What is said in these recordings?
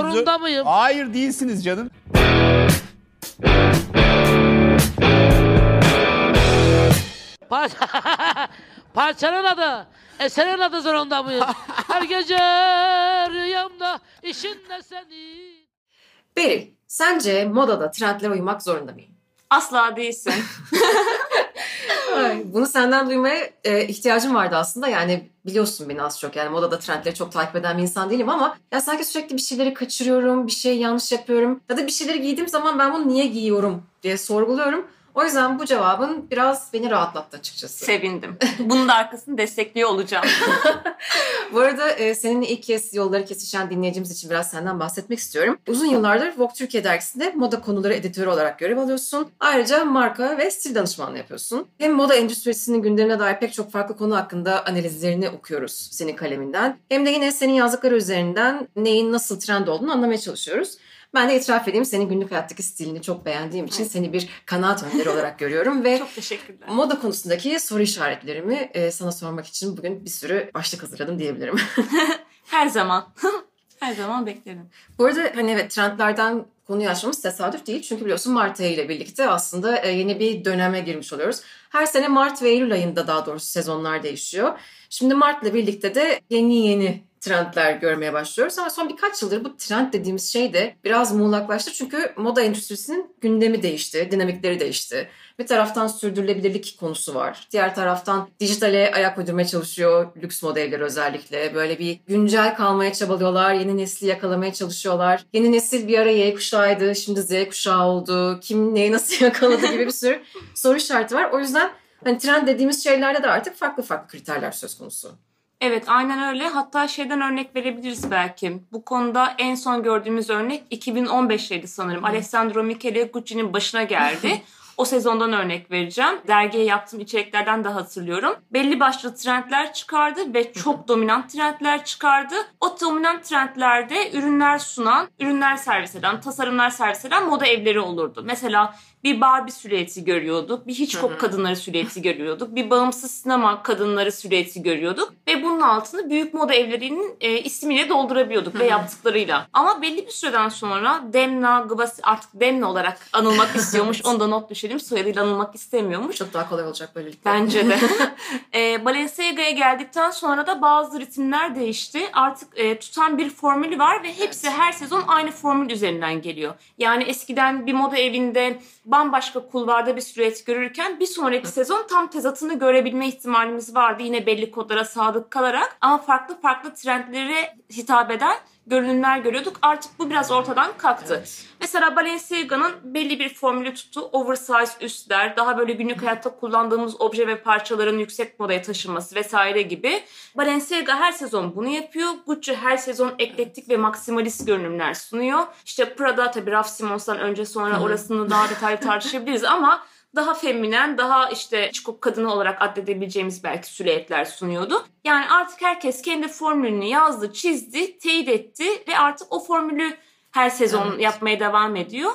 Zorunda mıyım? Hayır değilsiniz canım. Parça... Parçanın adı. Eserin adı zorunda mıyım? Her gece rüyamda işinle seni. Beril, sence modada trendlere uymak zorunda mıyım? Asla değilsin. Bunu senden duymaya e, ihtiyacım vardı aslında. Yani biliyorsun beni az çok. Yani modada trendleri çok takip eden bir insan değilim ama ya sanki sürekli bir şeyleri kaçırıyorum, bir şey yanlış yapıyorum. Ya da bir şeyleri giydiğim zaman ben bunu niye giyiyorum diye sorguluyorum. O yüzden bu cevabın biraz beni rahatlattı açıkçası. Sevindim. Bunun da arkasını destekliyor olacağım. Bu arada e, seninle ilk kez yolları kesişen dinleyicimiz için biraz senden bahsetmek istiyorum. Uzun yıllardır Vogue Türkiye dergisinde moda konuları editörü olarak görev alıyorsun. Ayrıca marka ve stil danışmanlığı yapıyorsun. Hem moda endüstrisinin gündemine dair pek çok farklı konu hakkında analizlerini okuyoruz senin kaleminden. Hem de yine senin yazdıkları üzerinden neyin nasıl trend olduğunu anlamaya çalışıyoruz. Ben de itiraf edeyim senin günlük hayattaki stilini çok beğendiğim için seni bir kanaat önderi olarak görüyorum ve Çok teşekkürler. Moda konusundaki soru işaretlerimi e, sana sormak için bugün bir sürü başlık hazırladım diyebilirim. Her zaman. Her zaman beklerim. Bu arada hani evet trendlerden konuyu açmamız tesadüf değil. Çünkü biliyorsun Mart ayı ile birlikte aslında e, yeni bir döneme girmiş oluyoruz. Her sene Mart ve Eylül ayında daha doğrusu sezonlar değişiyor. Şimdi Mart'la birlikte de yeni yeni trendler görmeye başlıyoruz. Ama son birkaç yıldır bu trend dediğimiz şey de biraz muğlaklaştı. Çünkü moda endüstrisinin gündemi değişti, dinamikleri değişti. Bir taraftan sürdürülebilirlik konusu var. Diğer taraftan dijitale ayak uydurmaya çalışıyor lüks modeller özellikle. Böyle bir güncel kalmaya çabalıyorlar. Yeni nesli yakalamaya çalışıyorlar. Yeni nesil bir ara Y kuşağıydı. Şimdi Z kuşağı oldu. Kim neyi nasıl yakaladı gibi bir sürü soru işareti var. O yüzden hani trend dediğimiz şeylerde de artık farklı farklı kriterler söz konusu. Evet aynen öyle. Hatta şeyden örnek verebiliriz belki. Bu konuda en son gördüğümüz örnek 2015'teydi sanırım. Alessandro Michele Gucci'nin başına geldi. O sezondan örnek vereceğim. Dergiye yaptığım içeriklerden de hatırlıyorum. Belli başlı trendler çıkardı ve çok dominant trendler çıkardı. O dominant trendlerde ürünler sunan, ürünler servis eden, tasarımlar servis eden moda evleri olurdu. Mesela bir Barbie silüeti görüyorduk. Bir Hitchcock kadınları silüeti görüyorduk. Bir bağımsız sinema kadınları silüeti görüyorduk. Ve bunun altını büyük moda evlerinin e, ismiyle doldurabiliyorduk ve yaptıklarıyla. Ama belli bir süreden sonra Demna Gvasi artık Demna olarak anılmak istiyormuş. Onu da not düşelim. Soyadıyla anılmak istemiyormuş. Çok daha kolay olacak böylelikle. Bence de. e, Balenciaga'ya geldikten sonra da bazı ritimler değişti. Artık e, tutan bir formülü var ve hepsi her sezon aynı formül üzerinden geliyor. Yani eskiden bir moda evinde bambaşka kulvarda bir silüet görürken bir sonraki sezon tam tezatını görebilme ihtimalimiz vardı. Yine belli kodlara sadık kalarak ama farklı farklı trendlere hitap eden görünümler görüyorduk. Artık bu biraz ortadan kalktı. Evet. Mesela Balenciaga'nın belli bir formülü tuttu. Oversize üstler, daha böyle günlük hayatta kullandığımız obje ve parçaların yüksek modaya taşınması vesaire gibi. Balenciaga her sezon bunu yapıyor. Gucci her sezon eklektik ve maksimalist görünümler sunuyor. İşte Prada tabii Raf Simons'tan önce sonra orasını daha detaylı tartışabiliriz ama daha feminen, daha işte çikolata kadını olarak addedebileceğimiz belki silüetler sunuyordu. Yani artık herkes kendi formülünü yazdı, çizdi, teyit etti ve artık o formülü her sezon Evet. yapmaya devam ediyor.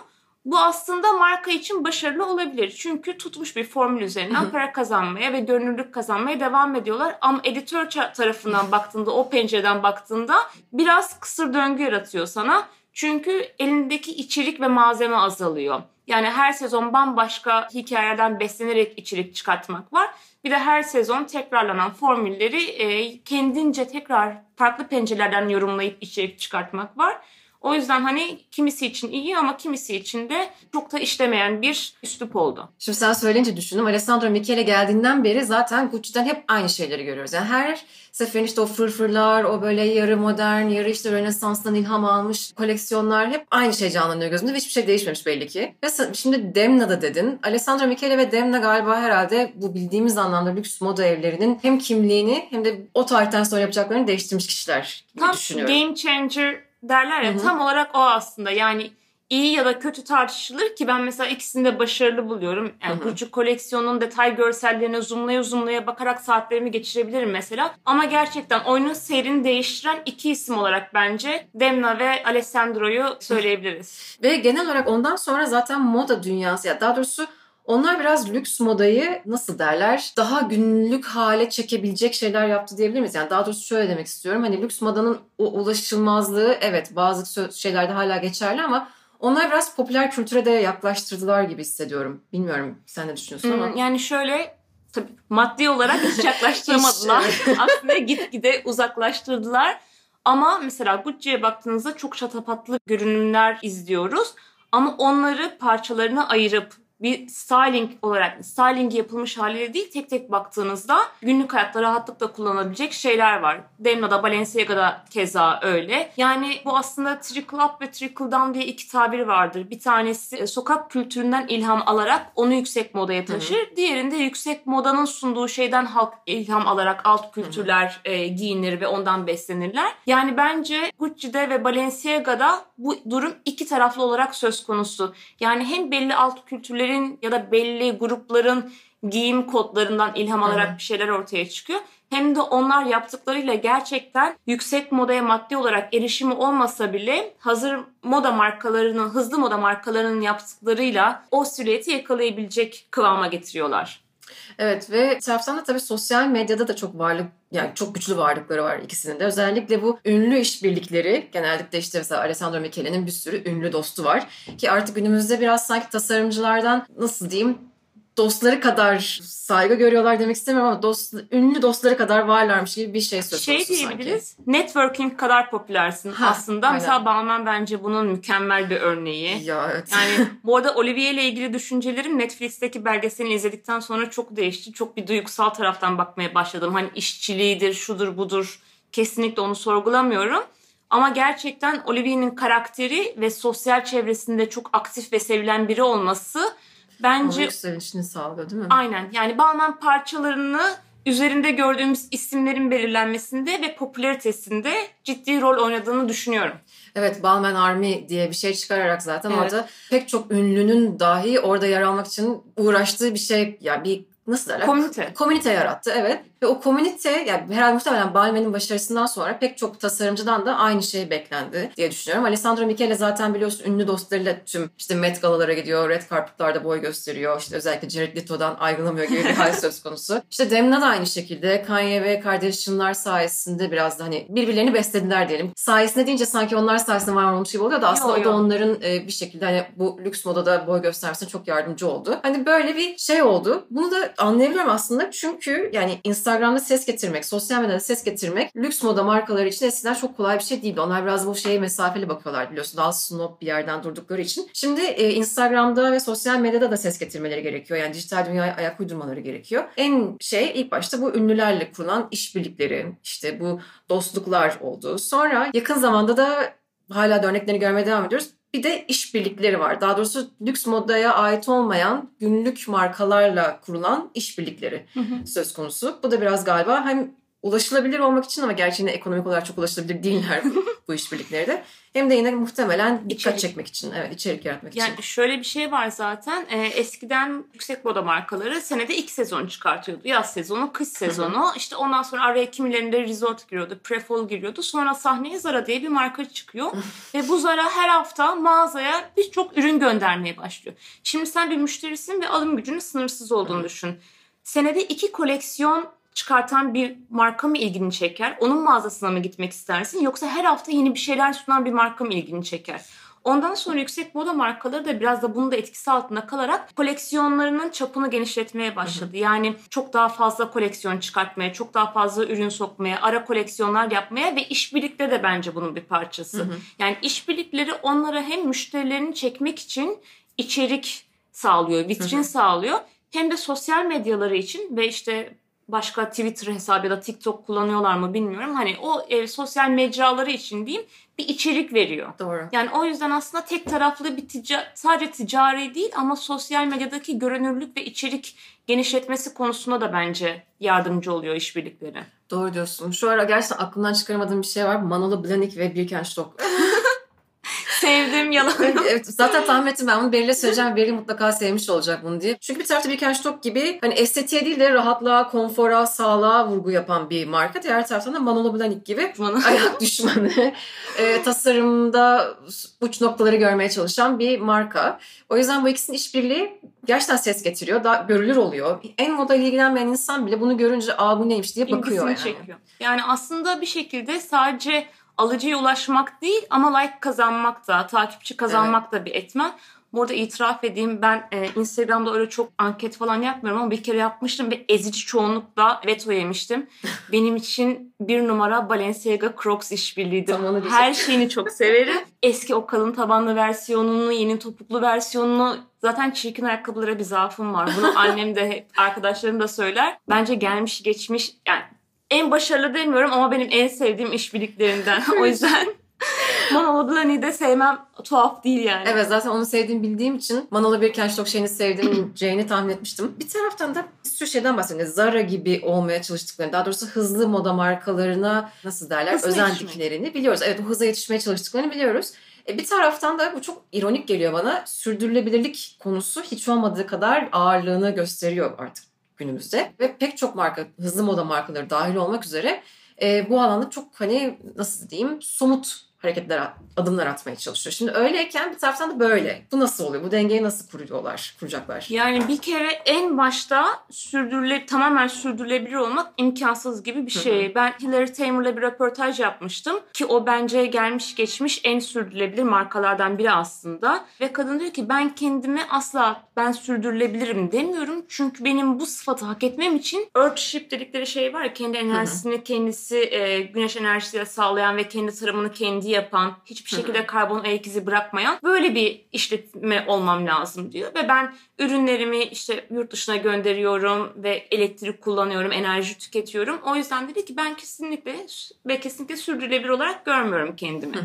Bu aslında marka için başarılı olabilir. Çünkü tutmuş bir formül üzerinden para kazanmaya ve görünürlük kazanmaya devam ediyorlar. Ama editör tarafından baktığında, o pencereden baktığında biraz kısır döngü yaratıyor sana. Çünkü elindeki içerik ve malzeme azalıyor. Yani her sezon bambaşka hikayelerden beslenerek içerik çıkartmak var. Bir de her sezon tekrarlanan formülleri e, kendince tekrar farklı pencerelerden yorumlayıp içerik çıkartmak var. O yüzden hani kimisi için iyi ama kimisi için de çok da işlemeyen bir üslup oldu. Şimdi sen söyleyince düşündüm. Alessandro Michele geldiğinden beri zaten Gucci'den hep aynı şeyleri görüyoruz. Yani her seferin işte o fırfırlar, o böyle yarı modern, yarı işte Rönesans'tan ilham almış koleksiyonlar hep aynı şey canlanıyor gözümde ve hiçbir şey değişmemiş belli ki. Ve şimdi Demna'da dedin. Alessandro Michele ve Demna galiba herhalde bu bildiğimiz anlamda lüks moda evlerinin hem kimliğini hem de o tarihten sonra yapacaklarını değiştirmiş kişiler Tam düşünüyorum. game changer derler ya Hı hı. tam olarak o aslında. Yani iyi ya da kötü tartışılır ki ben mesela ikisini de başarılı buluyorum. Yani. Gucci koleksiyonun detay görsellerine zoomlaya zoomlaya bakarak saatlerimi geçirebilirim mesela. Ama gerçekten oyunun seyrini değiştiren iki isim olarak bence Demna ve Alessandro'yu söyleyebiliriz. Ve genel olarak ondan sonra zaten moda dünyası ya daha doğrusu Onlar biraz lüks modayı nasıl derler daha günlük hale çekebilecek şeyler yaptı diyebilir miyiz? Yani daha doğrusu şöyle demek istiyorum. Hani lüks modanın o ulaşılmazlığı evet bazı şeylerde hala geçerli ama onlar biraz popüler kültüre de yaklaştırdılar gibi hissediyorum. Bilmiyorum sen ne düşünüyorsun ama. Hmm, yani şöyle tabii maddi olarak hiç yaklaştıramadılar. Aslında gitgide uzaklaştırdılar. Ama mesela Gucci'ye baktığınızda çok şatafatlı görünümler izliyoruz. Ama onları parçalarına ayırıp bir styling olarak styling yapılmış haliyle değil tek tek baktığınızda günlük hayatta rahatlıkla kullanabilecek şeyler var. Demna'da Balenciaga'da keza öyle. Yani bu aslında trickle up ve trickle down diye iki tabir vardır. Bir tanesi e, sokak kültüründen ilham alarak onu yüksek modaya taşır. Hı hı. Diğerinde yüksek modanın sunduğu şeyden halk ilham alarak alt kültürler. E, giyinir ve ondan beslenirler. Yani bence Gucci'de ve Balenciaga'da bu durum iki taraflı olarak söz konusu. Yani hem belli alt kültürleri kişilerin ya da belli grupların giyim kodlarından ilham alarak evet. bir şeyler ortaya çıkıyor. Hem de onlar yaptıklarıyla gerçekten yüksek modaya maddi olarak erişimi olmasa bile hazır moda markalarının, hızlı moda markalarının yaptıklarıyla o silüeti yakalayabilecek kıvama getiriyorlar. Evet ve taraftan da tabii sosyal medyada da çok varlık yani çok güçlü varlıkları var ikisinin de. Özellikle bu ünlü işbirlikleri genellikle işte mesela Alessandro Michele'nin bir sürü ünlü dostu var. Ki artık günümüzde biraz sanki tasarımcılardan nasıl diyeyim dostları kadar saygı görüyorlar demek istemiyorum ama dost, ünlü dostları kadar varlarmış gibi bir şey söz şey şey diyebiliriz, sanki. Networking kadar popülersin ha, aslında. Aynen. Mesela Balmain bence bunun mükemmel bir örneği. Ya evet. Yani bu arada Olivier ile ilgili düşüncelerim Netflix'teki belgeselini izledikten sonra çok değişti. Çok bir duygusal taraftan bakmaya başladım. Hani işçiliğidir, şudur budur. Kesinlikle onu sorgulamıyorum. Ama gerçekten Olivier'in karakteri ve sosyal çevresinde çok aktif ve sevilen biri olması bence... Onun yükselişini sağlıyor değil mi? Aynen. Yani Balmain parçalarını üzerinde gördüğümüz isimlerin belirlenmesinde ve popülaritesinde ciddi rol oynadığını düşünüyorum. Evet Balmain Army diye bir şey çıkararak zaten evet. orada pek çok ünlünün dahi orada yer almak için uğraştığı bir şey ya yani bir nasıl derler? Komünite. Komünite yarattı evet. Ve o komünite yani herhalde muhtemelen Balmain'in başarısından sonra pek çok tasarımcıdan da aynı şey beklendi diye düşünüyorum. Alessandro Michele zaten biliyorsun ünlü dostlarıyla tüm işte Met Galalara gidiyor, red carpet'larda boy gösteriyor. İşte özellikle Jared Leto'dan ayrılamıyor gibi bir hal söz konusu. İşte Demna da aynı şekilde Kanye ve kardeş Çınlar sayesinde biraz da hani birbirlerini beslediler diyelim. Sayesinde deyince sanki onlar sayesinde var olmuş gibi oluyor da aslında yo, yo. o da onların e, bir şekilde hani bu lüks modada boy göstermesine çok yardımcı oldu. Hani böyle bir şey oldu. Bunu da anlayabiliyorum aslında çünkü yani insan Instagram'da ses getirmek, sosyal medyada ses getirmek lüks moda markaları için eskiden çok kolay bir şey değildi. Onlar biraz bu şeye mesafeli bakıyorlar biliyorsun. Daha snob bir yerden durdukları için. Şimdi e, Instagram'da ve sosyal medyada da ses getirmeleri gerekiyor. Yani dijital dünyaya ayak uydurmaları gerekiyor. En şey ilk başta bu ünlülerle kurulan işbirlikleri, işte bu dostluklar oldu. Sonra yakın zamanda da hala da örneklerini görmeye devam ediyoruz bir de işbirlikleri var. Daha doğrusu lüks modaya ait olmayan günlük markalarla kurulan işbirlikleri söz konusu. Bu da biraz galiba hem ulaşılabilir olmak için ama gerçi yine ekonomik olarak çok ulaşılabilir değiller bu işbirlikleri de. Hem de yine muhtemelen dikkat içerik. çekmek için, evet içerik yaratmak yani için. Yani şöyle bir şey var zaten. E, eskiden yüksek moda markaları senede iki sezon çıkartıyordu. Yaz sezonu, kış sezonu. işte ondan sonra araya kimilerinde resort giriyordu, prefol giriyordu. Sonra sahneye Zara diye bir marka çıkıyor. Ve bu Zara her hafta mağazaya birçok ürün göndermeye başlıyor. Şimdi sen bir müşterisin ve alım gücünün sınırsız olduğunu düşün. Senede iki koleksiyon çıkartan bir marka mı ilgini çeker? Onun mağazasına mı gitmek istersin? Yoksa her hafta yeni bir şeyler sunan bir marka mı ilgini çeker? Ondan sonra yüksek moda markaları da biraz da bunun da etkisi altında kalarak koleksiyonlarının çapını genişletmeye başladı. Hı hı. Yani çok daha fazla koleksiyon çıkartmaya, çok daha fazla ürün sokmaya, ara koleksiyonlar yapmaya ve işbirlikleri de bence bunun bir parçası. Hı hı. Yani işbirlikleri onlara hem müşterilerini çekmek için içerik sağlıyor, vitrin hı hı. sağlıyor hem de sosyal medyaları için ve işte başka Twitter hesabı ya da TikTok kullanıyorlar mı bilmiyorum. Hani o e, sosyal mecraları için diyeyim bir içerik veriyor. Doğru. Yani o yüzden aslında tek taraflı bir tica sadece ticari değil ama sosyal medyadaki görünürlük ve içerik genişletmesi konusunda da bence yardımcı oluyor işbirlikleri. Doğru diyorsun. Şu ara gerçekten aklımdan çıkaramadığım bir şey var. Manolo Blahnik ve Birkenstock. Sevdim yalan yok. evet, zaten tahmin ettim ben bunu Beril'e söyleyeceğim. Beril mutlaka sevmiş olacak bunu diye. Çünkü bir tarafta Birkenstock gibi hani estetiğe değil de rahatlığa, konfora, sağlığa vurgu yapan bir marka. Diğer taraftan da Manolo Blahnik gibi ayak düşmanı, e, tasarımda uç noktaları görmeye çalışan bir marka. O yüzden bu ikisinin işbirliği gerçekten ses getiriyor. Daha görülür oluyor. En moda ile ilgilenmeyen insan bile bunu görünce aa bu neymiş diye bakıyor İlgisini yani. çekiyor. Yani aslında bir şekilde sadece alıcıya ulaşmak değil ama like kazanmak da, takipçi kazanmak da bir etmen. Burada itiraf edeyim ben e, Instagram'da öyle çok anket falan yapmıyorum ama bir kere yapmıştım ve ezici çoğunlukla veto yemiştim. Benim için bir numara Balenciaga Crocs işbirliğidir. Her şeyini çok severim. Eski o kalın tabanlı versiyonunu, yeni topuklu versiyonunu Zaten çirkin ayakkabılara bir zaafım var. Bunu annem de arkadaşlarım da söyler. Bence gelmiş geçmiş yani en başarılı demiyorum ama benim en sevdiğim işbirliklerinden. o yüzden Manolo Blahnik'i de sevmem tuhaf değil yani. Evet zaten onu sevdiğimi bildiğim için Manolo Birkenstock şeyini sevdiğini tahmin etmiştim. Bir taraftan da bir sürü şeyden bahsediyor. Zara gibi olmaya çalıştıklarını, daha doğrusu hızlı moda markalarına nasıl derler Hızlı özendiklerini biliyoruz. Evet bu hıza yetişmeye çalıştıklarını biliyoruz. E, bir taraftan da bu çok ironik geliyor bana. Sürdürülebilirlik konusu hiç olmadığı kadar ağırlığını gösteriyor artık günümüzde. Ve pek çok marka, hızlı moda markaları dahil olmak üzere e, bu alanda çok hani nasıl diyeyim somut hareketler, adımlar atmaya çalışıyor. Şimdi öyleyken bir taraftan da böyle. Bu nasıl oluyor? Bu dengeyi nasıl kuruyorlar, kuracaklar? Yani bir kere en başta sürdürüle tamamen sürdürülebilir olmak imkansız gibi bir şey. Ben Hillary Tamer'la bir röportaj yapmıştım ki o bence gelmiş geçmiş en sürdürülebilir markalardan biri aslında. Ve kadın diyor ki ben kendime asla ben sürdürülebilirim demiyorum. Çünkü benim bu sıfatı hak etmem için Earthship dedikleri şey var kendi enerjisini kendisi e, güneş enerjisiyle sağlayan ve kendi tarımını kendi yapan, hiçbir şekilde karbon ayak izi bırakmayan böyle bir işletme olmam lazım diyor. Ve ben ürünlerimi işte yurt dışına gönderiyorum ve elektrik kullanıyorum, enerji tüketiyorum. O yüzden dedi ki ben kesinlikle ve kesinlikle sürdürülebilir olarak görmüyorum kendimi.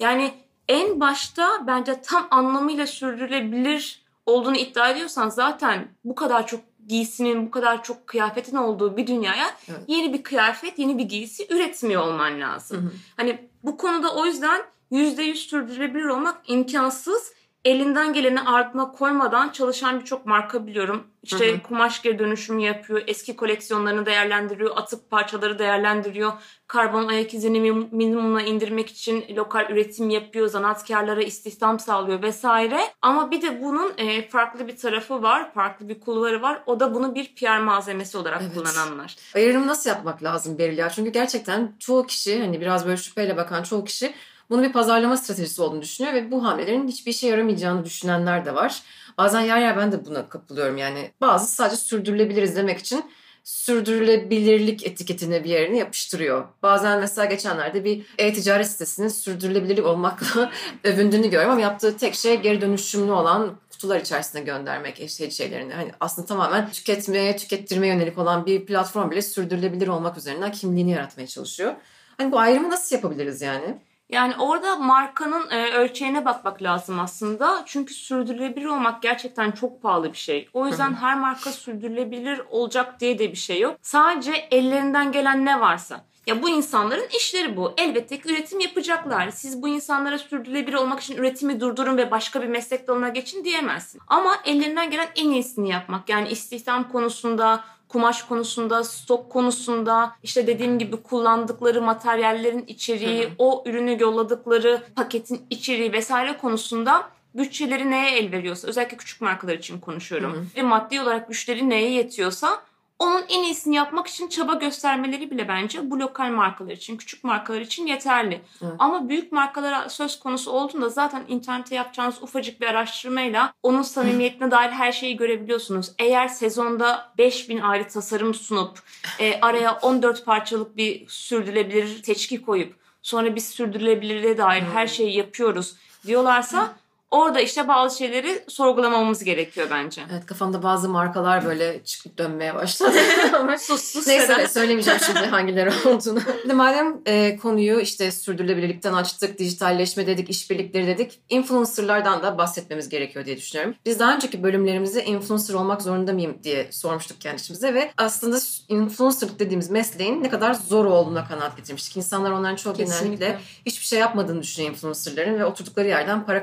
Yani en başta bence tam anlamıyla sürdürülebilir olduğunu iddia ediyorsan zaten bu kadar çok giysinin, bu kadar çok kıyafetin olduğu bir dünyaya Evet. yeni bir kıyafet, yeni bir giysi üretmiyor olman lazım. Hani bu konuda o yüzden %100 sürdürülebilir olmak imkansız. Elinden geleni ardına koymadan çalışan birçok marka biliyorum. İşte Hı hı. kumaş geri dönüşümü yapıyor, eski koleksiyonlarını değerlendiriyor, atık parçaları değerlendiriyor. Karbon ayak izini min- minimuma indirmek için lokal üretim yapıyor, zanaatkarlara istihdam sağlıyor vesaire. Ama bir de bunun e, farklı bir tarafı var, farklı bir kulvarı var. O da bunu bir PR malzemesi olarak Evet. kullananlar. Ayrım nasıl yapmak lazım Beril ya? Çünkü gerçekten çoğu kişi hani biraz böyle şüpheyle bakan çoğu kişi bunu bir pazarlama stratejisi olduğunu düşünüyor ve bu hamlelerin hiçbir işe yaramayacağını düşünenler de var. Bazen yer yer ben de buna kapılıyorum yani. Bazı sadece sürdürülebiliriz demek için sürdürülebilirlik etiketini bir yerine yapıştırıyor. Bazen mesela geçenlerde bir e-ticaret sitesinin sürdürülebilirlik olmakla övündüğünü görüyorum ama yaptığı tek şey geri dönüşümlü olan kutular içerisine göndermek eşyacı şeylerini. Hani aslında tamamen tüketmeye, tükettirmeye yönelik olan bir platform bile sürdürülebilir olmak üzerinden kimliğini yaratmaya çalışıyor. Hani bu ayrımı nasıl yapabiliriz yani? Yani orada markanın e, ölçeğine bakmak lazım aslında. Çünkü sürdürülebilir olmak gerçekten çok pahalı bir şey. O yüzden her marka sürdürülebilir olacak diye de bir şey yok. Sadece ellerinden gelen ne varsa. Ya bu insanların işleri bu. Elbette ki üretim yapacaklar. Siz bu insanlara sürdürülebilir olmak için üretimi durdurun ve başka bir meslek dalına geçin diyemezsin. Ama ellerinden gelen en iyisini yapmak. Yani istihdam konusunda, kumaş konusunda, stok konusunda, işte dediğim gibi kullandıkları materyallerin içeriği, Hı hı. o ürünü yolladıkları paketin içeriği vesaire konusunda bütçeleri neye el veriyorsa, özellikle küçük markalar için konuşuyorum. Hı hı. Ve maddi olarak güçleri neye yetiyorsa onun en iyisini yapmak için çaba göstermeleri bile bence bu lokal markalar için, küçük markalar için yeterli. Evet. Ama büyük markalara söz konusu olduğunda zaten internette yapacağınız ufacık bir araştırmayla onun samimiyetine dair her şeyi görebiliyorsunuz. Eğer sezonda 5000 ayrı tasarım sunup e, araya 14 parçalık bir sürdürülebilir teçki koyup sonra biz sürdürülebilirliğe dair her şeyi yapıyoruz diyorlarsa Orada işte bazı şeyleri sorgulamamız gerekiyor bence. Evet kafamda bazı markalar böyle çıkıp dönmeye başladı. Ama Sus sus Neyse söylemeyeceğim şimdi hangileri olduğunu. Şimdi madem e, konuyu işte sürdürülebilirlikten açtık, dijitalleşme dedik, işbirlikleri dedik. Influencerlardan da bahsetmemiz gerekiyor diye düşünüyorum. Biz daha önceki bölümlerimizde influencer olmak zorunda mıyım diye sormuştuk kendi içimize ve aslında influencerlık dediğimiz mesleğin ne kadar zor olduğuna kanaat getirmiştik. İnsanlar onların çok genellikle hiçbir şey yapmadığını düşünüyor influencerların ve oturdukları yerden para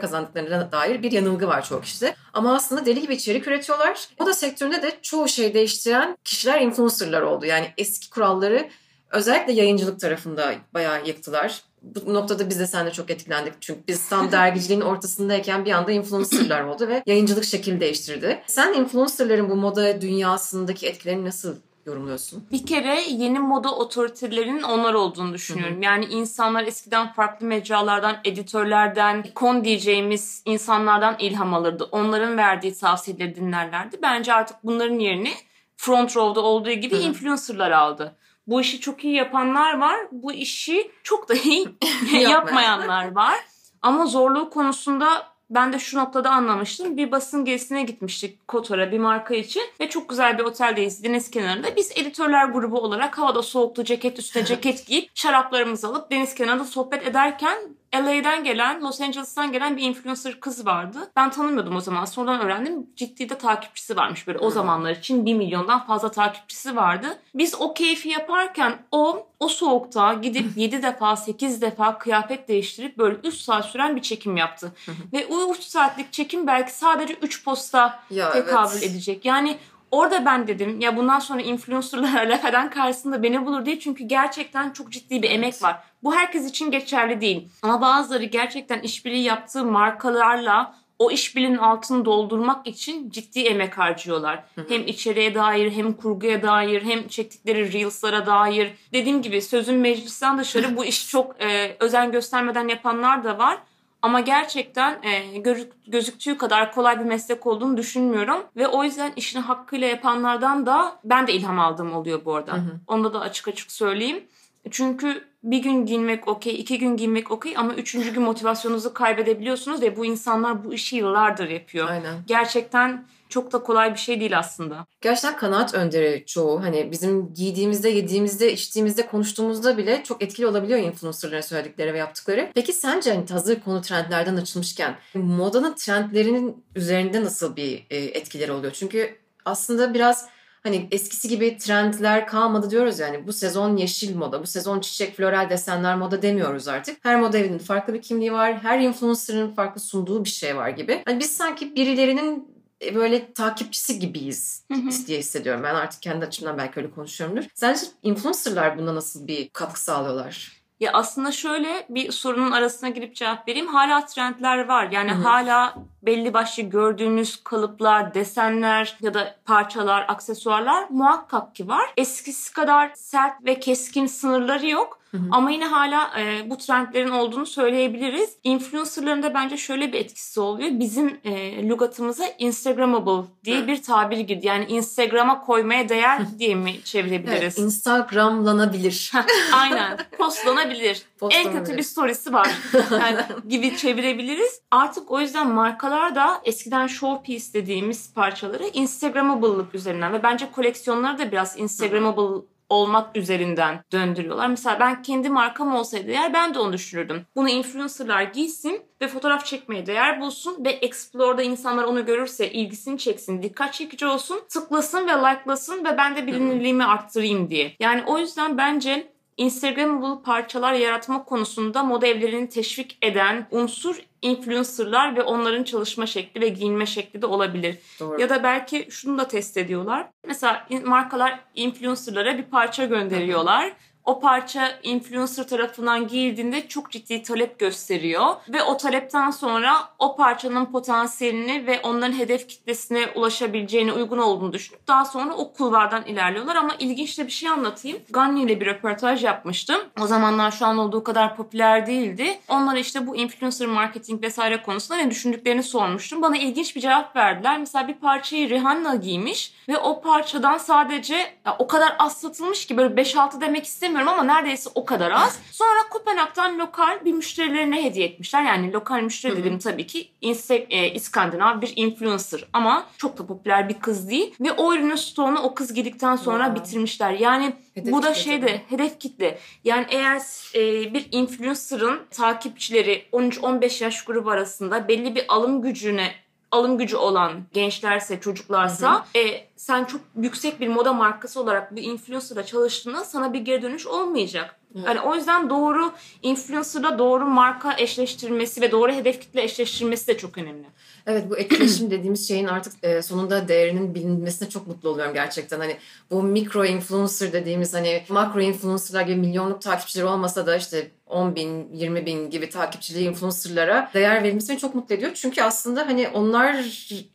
kazandıklarına dair bir yanılgı var çoğu kişide. Ama aslında deli gibi içerik üretiyorlar. O da sektöründe de çoğu şey değiştiren kişiler influencerlar oldu. Yani eski kuralları özellikle yayıncılık tarafında bayağı yıktılar. Bu noktada biz de seninle çok etkilendik. Çünkü biz tam dergiciliğin ortasındayken bir anda influencerlar oldu ve yayıncılık şekil değiştirdi. Sen influencerların bu moda dünyasındaki etkilerini nasıl yorumluyorsun? Bir kere yeni moda otoritelerinin onlar olduğunu düşünüyorum. Yani insanlar eskiden farklı mecralardan, editörlerden, ikon diyeceğimiz insanlardan ilham alırdı. Onların verdiği tavsiyeleri dinlerlerdi. Bence artık bunların yerini front row'da olduğu gibi Hı hı. influencerlar aldı. Bu işi çok iyi yapanlar var. Bu işi çok da iyi Yapmayan. yapmayanlar var. Ama zorluğu konusunda ben de şu noktada anlamıştım. Bir basın gezisine gitmiştik Kotor'a bir marka için ve çok güzel bir oteldeyiz deniz kenarında. Biz editörler grubu olarak havada soğuktu ceket üstüne ceket giyip şaraplarımızı alıp deniz kenarında sohbet ederken LA'den gelen, Los Angeles'tan gelen bir influencer kız vardı. Ben tanımıyordum o zaman. Sonradan öğrendim. Ciddi de takipçisi varmış böyle o Hmm. zamanlar için. 1 milyondan fazla takipçisi vardı. Biz o keyfi yaparken o o soğukta gidip 7 defa 8 defa kıyafet değiştirip böyle 3 saat süren bir çekim yaptı. Ve o 3 saatlik çekim belki sadece 3 posta Ya tekabül edecek. Yani orada ben dedim ya bundan sonra influencerlara laf eden karşısında beni bulur diye. Çünkü gerçekten çok ciddi bir emek var. Bu herkes için geçerli değil. Ama bazıları gerçekten işbirliği yaptığı markalarla o işbirliğinin altını doldurmak için ciddi emek harcıyorlar. Hem içeriğe dair hem kurguya dair hem çektikleri reels'lara dair. Dediğim gibi sözün meclisten dışarı bu işi çok e, özen göstermeden yapanlar da var. Ama gerçekten e, gözük- gözüktüğü kadar kolay bir meslek olduğunu düşünmüyorum. Ve o yüzden işini hakkıyla yapanlardan da ben de ilham aldığım oluyor bu arada. Hı hı. Onu da açık açık söyleyeyim. Çünkü bir gün giyinmek okey, iki gün giyinmek okey ama üçüncü gün motivasyonunuzu kaybedebiliyorsunuz ve bu insanlar bu işi yıllardır yapıyor. Aynen. Gerçekten çok da kolay bir şey değil aslında. Gerçekten kanaat önderi çoğu. Hani bizim giydiğimizde, yediğimizde, içtiğimizde, konuştuğumuzda bile çok etkili olabiliyor influencerların söyledikleri ve yaptıkları. Peki sence hani hazır konu trendlerden açılmışken modanın trendlerinin üzerinde nasıl bir e, etkileri oluyor? Çünkü aslında biraz hani eskisi gibi trendler kalmadı diyoruz yani. Bu sezon yeşil moda, bu sezon çiçek, floral desenler moda demiyoruz artık. Her moda evinin farklı bir kimliği var. Her influencer'ın farklı sunduğu bir şey var gibi. Hani biz sanki birilerinin e, böyle takipçisi gibiyiz Hı hı. diye hissediyorum. Ben artık kendi açımdan belki öyle konuşuyorumdur. Sence influencerlar buna nasıl bir katkı sağlıyorlar? Ya aslında şöyle bir sorunun arasına girip cevap vereyim. Hala trendler var. Yani Hı hı. hala belli başlı gördüğünüz kalıplar, desenler ya da parçalar, aksesuarlar muhakkak ki var. Eskisi kadar sert ve keskin sınırları yok. Hı hı. Ama yine hala e, bu trendlerin olduğunu söyleyebiliriz. Influencerların da bence şöyle bir etkisi oluyor. Bizim e, lügatımıza Instagrammable diye bir tabir girdi. Yani Instagram'a koymaya değer diye mi Evet, çevirebiliriz? Instagramlanabilir. Aynen. Postlanabilir. en Postlanabilir. kötü bir storiesi var. Yani gibi çevirebiliriz. Artık o yüzden markalar da eskiden showpiece dediğimiz parçaları Instagrammable'lık üzerinden ve bence koleksiyonları da biraz Instagrammable olmak üzerinden döndürüyorlar. Mesela ben kendi markam olsaydı eğer ben de onu düşünürdüm. Bunu influencerlar giysin ve fotoğraf çekmeye değer bulsun ve Explore'da insanlar onu görürse ilgisini çeksin, dikkat çekici olsun, tıklasın ve likelasın ve ben de bilinirliğimi arttırayım diye. Yani o yüzden bence Instagramable parçalar yaratma konusunda moda evlerini teşvik eden unsur influencerlar ve onların çalışma şekli ve giyinme şekli de olabilir. Doğru. Ya da belki şunu da test ediyorlar. Mesela markalar influencerlara bir parça gönderiyorlar. O parça influencer tarafından giyildiğinde çok ciddi talep gösteriyor. Ve o talepten sonra o parçanın potansiyelini ve onların hedef kitlesine ulaşabileceğine uygun olduğunu düşünüp daha sonra o kulvardan ilerliyorlar. Ama ilginç de bir şey anlatayım. Ganni ile bir röportaj yapmıştım. O zamanlar şu an olduğu kadar popüler değildi. Onlara işte bu influencer marketing vesaire konusunda ne düşündüklerini sormuştum. Bana ilginç bir cevap verdiler. Mesela bir parçayı Rihanna giymiş ve o parçadan sadece o kadar az satılmış ki böyle 5-6 demek istemiyorum bilemiyorum ama neredeyse o kadar az. Sonra Kopenhag'dan lokal bir müşterilerine hediye etmişler. Yani lokal müşteri dedim tabii ki İnse- e, İskandinav bir influencer ama çok da popüler bir kız değil. Ve o ürünün stoğunu o kız girdikten sonra Wow. bitirmişler. Yani Hedef bu da kitle şey tabii. de hedef kitle. Yani eğer e, bir influencer'ın takipçileri 13-15 yaş grubu arasında belli bir alım gücüne alım gücü olan gençlerse, çocuklarsa e, sen çok yüksek bir moda markası olarak bir influencer'la çalıştığında sana bir geri dönüş olmayacak. Evet. Yani o yüzden doğru influencer'la doğru marka eşleştirmesi ve doğru hedef kitle eşleştirmesi de çok önemli. Evet bu etkileşim dediğimiz şeyin artık e, sonunda değerinin bilinmesine çok mutlu oluyorum gerçekten. Hani bu mikro influencer dediğimiz hani makro influencerlar gibi milyonluk takipçileri olmasa da işte 10 bin, 20 bin gibi takipçili influencerlara değer verilmesi beni çok mutlu ediyor. Çünkü aslında hani onlar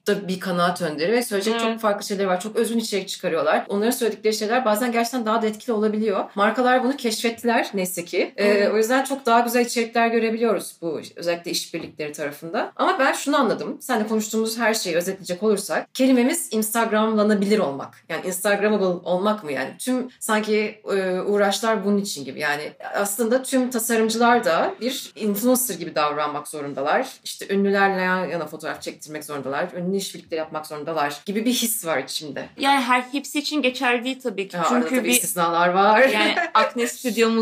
da bir kanaat önderi ve söyleyecek Evet. çok farklı şeyler var. Çok özün içerik çıkarıyorlar. Onların söyledikleri şeyler bazen gerçekten daha da etkili olabiliyor. Markalar bunu keşfettiler neyse ki. E, o yüzden çok daha güzel içerikler görebiliyoruz bu özellikle işbirlikleri tarafında. Ama ben şunu anladım. Seninle konuştuğumuz her şeyi özetleyecek olursak kelimemiz Instagramlanabilir olmak. Yani Instagrammable olmak mı yani? Tüm sanki e, uğraşlar bunun için gibi. Yani aslında tüm tasarımcılar da bir influencer gibi davranmak zorundalar. İşte ünlülerle yan yana fotoğraf çektirmek zorundalar. Ünlü işbirlikleri yapmak zorundalar gibi bir his var içimde. Yani her hepsi için geçerli değil tabii ki. Ya Çünkü tabii bir istisnalar var. Yani Akne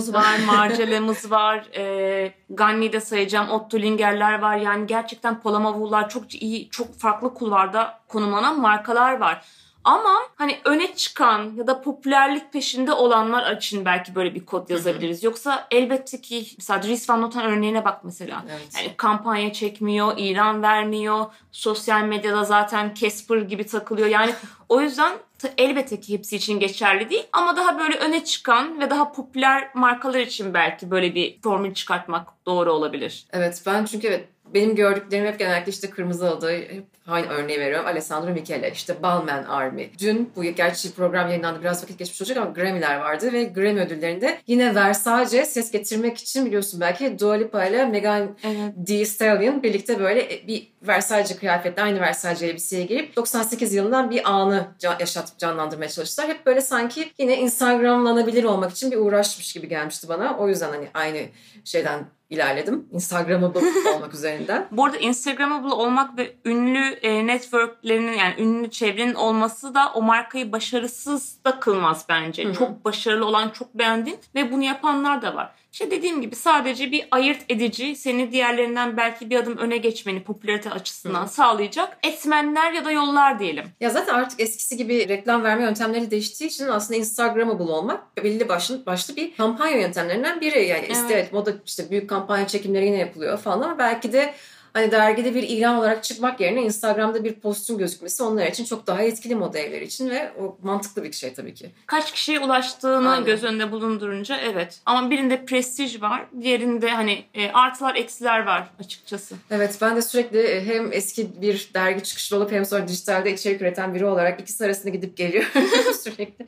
stüdyomuz var, Marcela'mız var, e, Ganni'de sayacağım, Otto Linger'ler var. Yani gerçekten Polamavullar çok iyi, çok farklı kulvarda konumlanan markalar var. Ama hani öne çıkan ya da popülerlik peşinde olanlar için belki böyle bir kod yazabiliriz. Yoksa elbette ki mesela Dries Van Noten örneğine bak mesela. Evet. Yani kampanya çekmiyor, ilan vermiyor. Sosyal medyada zaten Casper gibi takılıyor. Yani o yüzden elbette ki hepsi için geçerli değil. Ama daha böyle öne çıkan ve daha popüler markalar için belki böyle bir formül çıkartmak doğru olabilir. Evet ben çünkü evet benim gördüklerim hep genellikle işte kırmızı halıda hep aynı örneği veriyorum. Alessandro Michele, işte Balmain Army. Dün bu gerçi program yayınlandı biraz vakit geçmiş olacak ama Grammy'ler vardı ve Grammy ödüllerinde yine Versace ses getirmek için biliyorsun belki Dua Lipa ile Megan Evet. Thee Stallion birlikte böyle bir Versace kıyafetle aynı Versace elbiseye girip 98 yılından bir anı yaşatıp canlandırmaya çalıştılar. Hep böyle sanki yine Instagramlanabilir olmak için bir uğraşmış gibi gelmişti bana. O yüzden hani aynı şeyden ilerledim. Instagramable olmak üzerinden. Bu arada Instagramable olmak ve ünlü e, networklerinin yani ünlü çevrenin olması da o markayı başarısız da kılmaz bence. Hı hı. Çok başarılı olan çok beğendin ve bunu yapanlar da var. İşte dediğim gibi sadece bir ayırt edici seni diğerlerinden belki bir adım öne geçmeni popülarite açısından Hı. sağlayacak etmenler ya da yollar diyelim. Ya zaten artık eskisi gibi reklam verme yöntemleri değiştiği için aslında Instagramable olmak belli başlı, başlı bir kampanya yöntemlerinden biri. Yani Evet. işte evet moda işte büyük kampanya çekimleri yine yapılıyor falan ama belki de hani dergide bir ilan olarak çıkmak yerine Instagram'da bir postun gözükmesi onlar için çok daha etkili moda evleri için ve o mantıklı bir şey tabii ki. Kaç kişiye ulaştığını Aynen. göz önünde bulundurunca evet. Ama birinde prestij var, diğerinde hani e, artılar eksiler var açıkçası. Evet ben de sürekli e, hem eski bir dergi çıkışlı olup hem sonra dijitalde içerik üreten biri olarak ikisi arasında gidip geliyorum sürekli.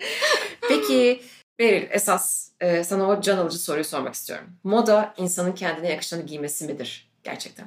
Peki Beril esas e, sana o can alıcı soruyu sormak istiyorum. Moda insanın kendine yakışanı giymesi midir gerçekten?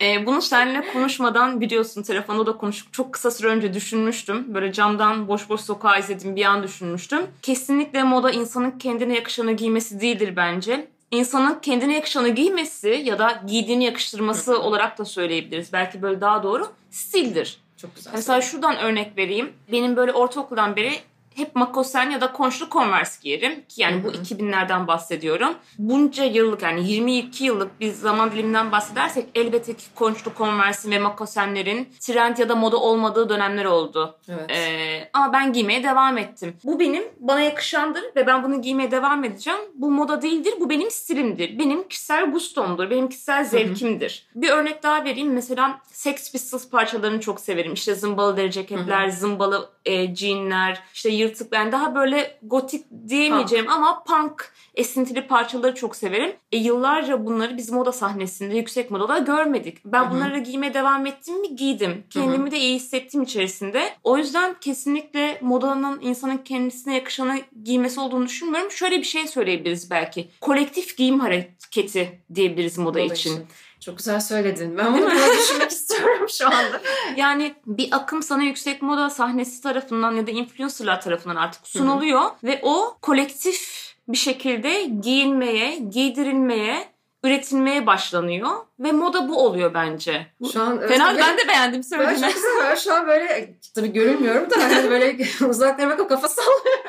Ee, bunu seninle konuşmadan biliyorsun telefonda da konuştuk. Çok kısa süre önce düşünmüştüm. Böyle camdan boş boş sokağa izlediğim bir an düşünmüştüm. Kesinlikle moda insanın kendine yakışanı giymesi değildir bence. İnsanın kendine yakışanı giymesi ya da giydiğini yakıştırması olarak da söyleyebiliriz. Belki böyle daha doğru stildir. Çok güzel. Mesela şuradan örnek vereyim. Benim böyle ortaokuldan beri hep makosen ya da konşlu konvers giyerim. Ki yani bu Hı hı. 2000'lerden bahsediyorum. Bunca yıllık yani 22 yıllık bir zaman diliminden bahsedersek elbette ki konşlu konversin ve makosenlerin trend ya da moda olmadığı dönemler oldu. Evet. Ee, ama ben giymeye devam ettim. Bu benim bana yakışandır ve ben bunu giymeye devam edeceğim. Bu moda değildir, bu benim stilimdir. Benim kişisel gustomdur, benim kişisel zevkimdir. Bir örnek daha vereyim. Mesela Sex Pistols parçalarını çok severim. İşte zımbalı deri ceketler, zımbalı e, jeanler, işte yırtık. Ben daha böyle gotik diyemeyeceğim ama punk esintili parçaları çok severim. E, yıllarca bunları biz moda sahnesinde, yüksek modada görmedik. Ben Hı hı. bunları giymeye devam ettim mi? Giydim. Kendimi de iyi hissettim içerisinde. O yüzden kesinlikle modanın insanın kendisine yakışanı giymesi olduğunu düşünmüyorum. Şöyle bir şey söyleyebiliriz belki. Kolektif giyim hareketi diyebiliriz moda, Moda için. Çok güzel söyledin. Ben bunu düşünmek istiyorum şu anda. Yani bir akım sana yüksek moda sahnesi tarafından ya da influencerlar tarafından artık sunuluyor ve o kolektif bir şekilde giyinmeye, giydirilmeye, üretilmeye başlanıyor ve moda bu oluyor bence. Şu an evet, Fena tabii- ben de beğendim Ben söylediğini. güzel. Ben şu an böyle tabii görünmüyorum da hani böyle uzaklara bakıp kafa sallıyorum.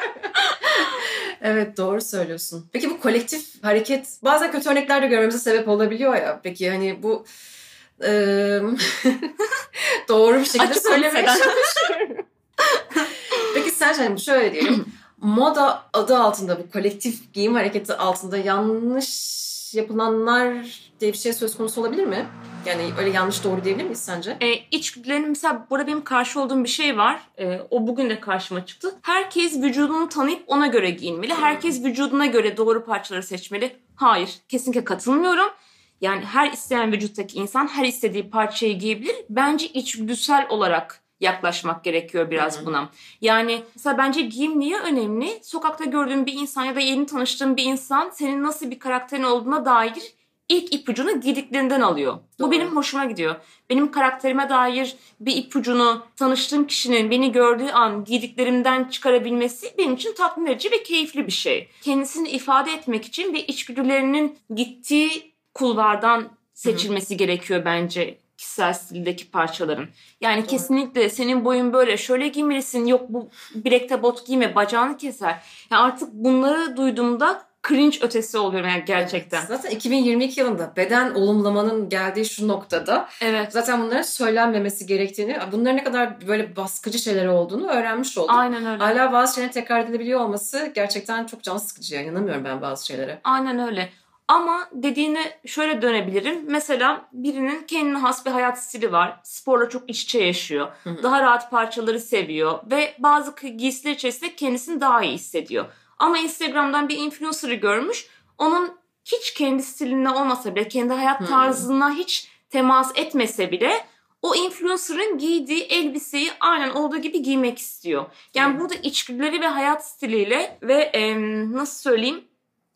evet doğru söylüyorsun. Peki bu kolektif hareket bazen kötü örnekler de görmemize sebep olabiliyor ya. Peki hani bu doğru bir şekilde söylemeye çalışıyorum. Peki sence hani şöyle diyelim. Moda adı altında bu kolektif giyim hareketi altında yanlış yapılanlar diye bir şey söz konusu olabilir mi? Yani öyle yanlış doğru diyebilir miyiz sence? E, içgüdülerin mesela burada benim karşı olduğum bir şey var. E, o bugün de karşıma çıktı. Herkes vücudunu tanıyıp ona göre giyinmeli. Herkes vücuduna göre doğru parçaları seçmeli. Hayır, kesinlikle katılmıyorum. Yani her isteyen vücuttaki insan her istediği parçayı giyebilir. Bence içgüdüsel olarak yaklaşmak gerekiyor biraz Hı hı. buna. Yani mesela bence giyim niye önemli? Sokakta gördüğün bir insan ya da yeni tanıştığın bir insan senin nasıl bir karakterin olduğuna dair ilk ipucunu giydiklerinden alıyor. Doğru. Bu benim hoşuma gidiyor. Benim karakterime dair bir ipucunu tanıştığım kişinin beni gördüğü an giydiklerimden çıkarabilmesi benim için tatmin edici ve keyifli bir şey. Kendisini ifade etmek için ve içgüdülerinin gittiği kulvardan seçilmesi gerekiyor bence kişisel stildeki parçaların. Yani Doğru. kesinlikle senin boyun böyle şöyle giymelisin yok bu bilekte bot giyme bacağını keser. Yani artık bunları duyduğumda cringe ötesi oluyorum yani gerçekten. Zaten 2022 yılında beden olumlamanın geldiği şu noktada Evet. zaten bunların söylenmemesi gerektiğini, bunların ne kadar böyle baskıcı şeyler olduğunu öğrenmiş olduk. Aynen öyle. Hala bazı şeylerin tekrar edilebiliyor olması gerçekten çok can sıkıcı. İnanamıyorum ben bazı şeylere. Aynen öyle. Ama dediğine şöyle dönebilirim. Mesela birinin kendine has bir hayat stili var. Sporla çok iç içe yaşıyor. Hı hı. Daha rahat parçaları seviyor. Ve bazı giysiler içerisinde kendisini daha iyi hissediyor. Ama Instagram'dan bir influencer'ı görmüş. Onun hiç kendi stiline olmasa bile, kendi hayat Hı. tarzına hiç temas etmese bile o influencer'ın giydiği elbiseyi aynen olduğu gibi giymek istiyor. Yani Hı. burada içgüdüleri ve hayat stiliyle ve em, nasıl söyleyeyim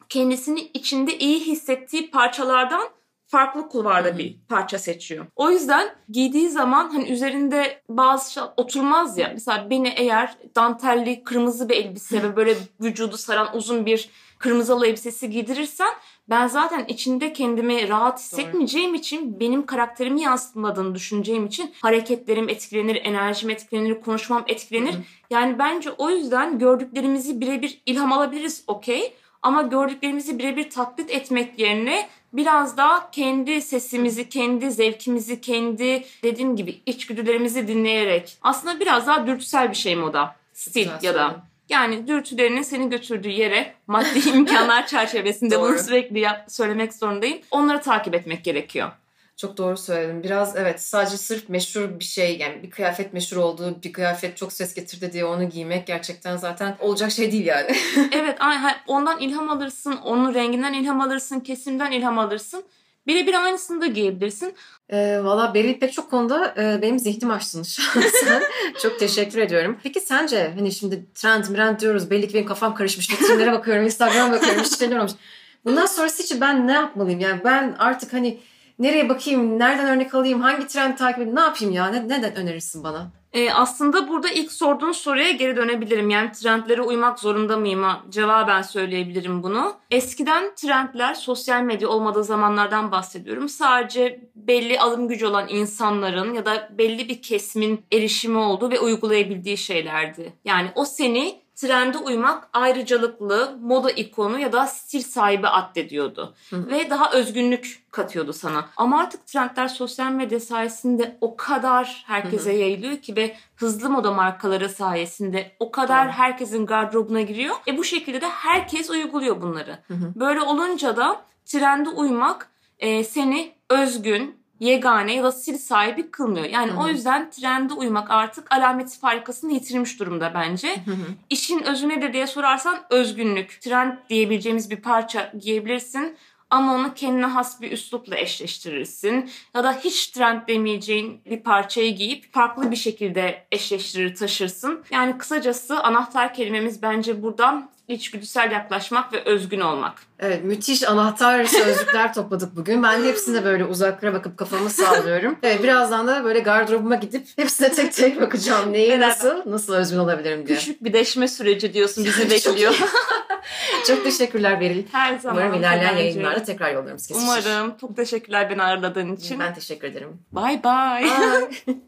kendisini içinde iyi hissettiği parçalardan farklı kulvarda bir parça seçiyor. O yüzden giydiği zaman hani üzerinde bazı şey oturmaz ya. Mesela beni eğer dantelli kırmızı bir elbise ve böyle vücudu saran uzun bir kırmızı halı elbisesi giydirirsen ben zaten içinde kendimi rahat hissetmeyeceğim için benim karakterimi yansıtmadığını düşüneceğim için hareketlerim etkilenir, enerjim etkilenir, konuşmam etkilenir. Hı hı. Yani bence o yüzden gördüklerimizi birebir ilham alabiliriz okey. Ama gördüklerimizi birebir taklit etmek yerine biraz daha kendi sesimizi, kendi zevkimizi, kendi dediğim gibi içgüdülerimizi dinleyerek aslında biraz daha dürtüsel bir şey moda. Stil Güzel ya da yani dürtülerinin seni götürdüğü yere maddi imkanlar çerçevesinde bunu sürekli yap, söylemek zorundayım. Onları takip etmek gerekiyor. Çok doğru söyledin. Biraz evet sadece sırf meşhur bir şey yani bir kıyafet meşhur olduğu bir kıyafet çok ses getirdi diye onu giymek gerçekten zaten olacak şey değil yani. evet ondan ilham alırsın, onun renginden ilham alırsın, kesimden ilham alırsın. Birebir aynısını da giyebilirsin. Ee, Valla Beril pek çok konuda e, benim zihnimi açtın şahsen. çok teşekkür ediyorum. Peki sence hani şimdi trend mirend diyoruz belli ki benim kafam karışmış. Vitrinlere bakıyorum, Instagram'a bakıyorum, hiç şeyler olmuş. Bundan sonrası için ben ne yapmalıyım? Yani ben artık hani nereye bakayım, nereden örnek alayım, hangi trend takip edeyim, ne yapayım ya? Ne, neden önerirsin bana? Ee, aslında burada ilk sorduğun soruya geri dönebilirim. Yani trendlere uymak zorunda mıyım? Cevaben söyleyebilirim bunu. Eskiden trendler sosyal medya olmadığı zamanlardan bahsediyorum. Sadece belli alım gücü olan insanların ya da belli bir kesimin erişimi olduğu ve uygulayabildiği şeylerdi. Yani o seni trende uymak ayrıcalıklı, moda ikonu ya da stil sahibi addediyordu. Hı. Ve daha özgünlük katıyordu sana. Ama artık trendler sosyal medya sayesinde o kadar herkese yayılıyor ki ve hızlı moda markaları sayesinde o kadar Doğru. herkesin gardırobuna giriyor. E bu şekilde de herkes uyguluyor bunları. Hı hı. Böyle olunca da trende uymak e, seni özgün, yegane ya da stil sahibi kılmıyor. Yani Hı hı. o yüzden trende uymak artık alameti farikasını yitirmiş durumda bence. Hı hı. İşin özü nedir diye sorarsan özgünlük. Trend diyebileceğimiz bir parça giyebilirsin ama onu kendine has bir üslupla eşleştirirsin. Ya da hiç trend demeyeceğin bir parçayı giyip farklı bir şekilde eşleştirir taşırsın. Yani kısacası anahtar kelimemiz bence buradan içgüdüsel yaklaşmak ve özgün olmak. Evet müthiş anahtar sözcükler topladık bugün. Ben de hepsine böyle uzaklara bakıp kafamı sallıyorum. Evet birazdan da böyle gardırobuma gidip hepsine tek tek bakacağım. Neyi nasıl, nasıl özgün olabilirim diye. Küçük bir deşme süreci diyorsun bizi bekliyor. Çok teşekkürler Beril. Her zaman. Umarım ilerleyen yayınlarda tekrar yollarımız kesişir. Umarım. Çok teşekkürler beni ağırladığın için. Ben teşekkür ederim. Bye bye. Bye.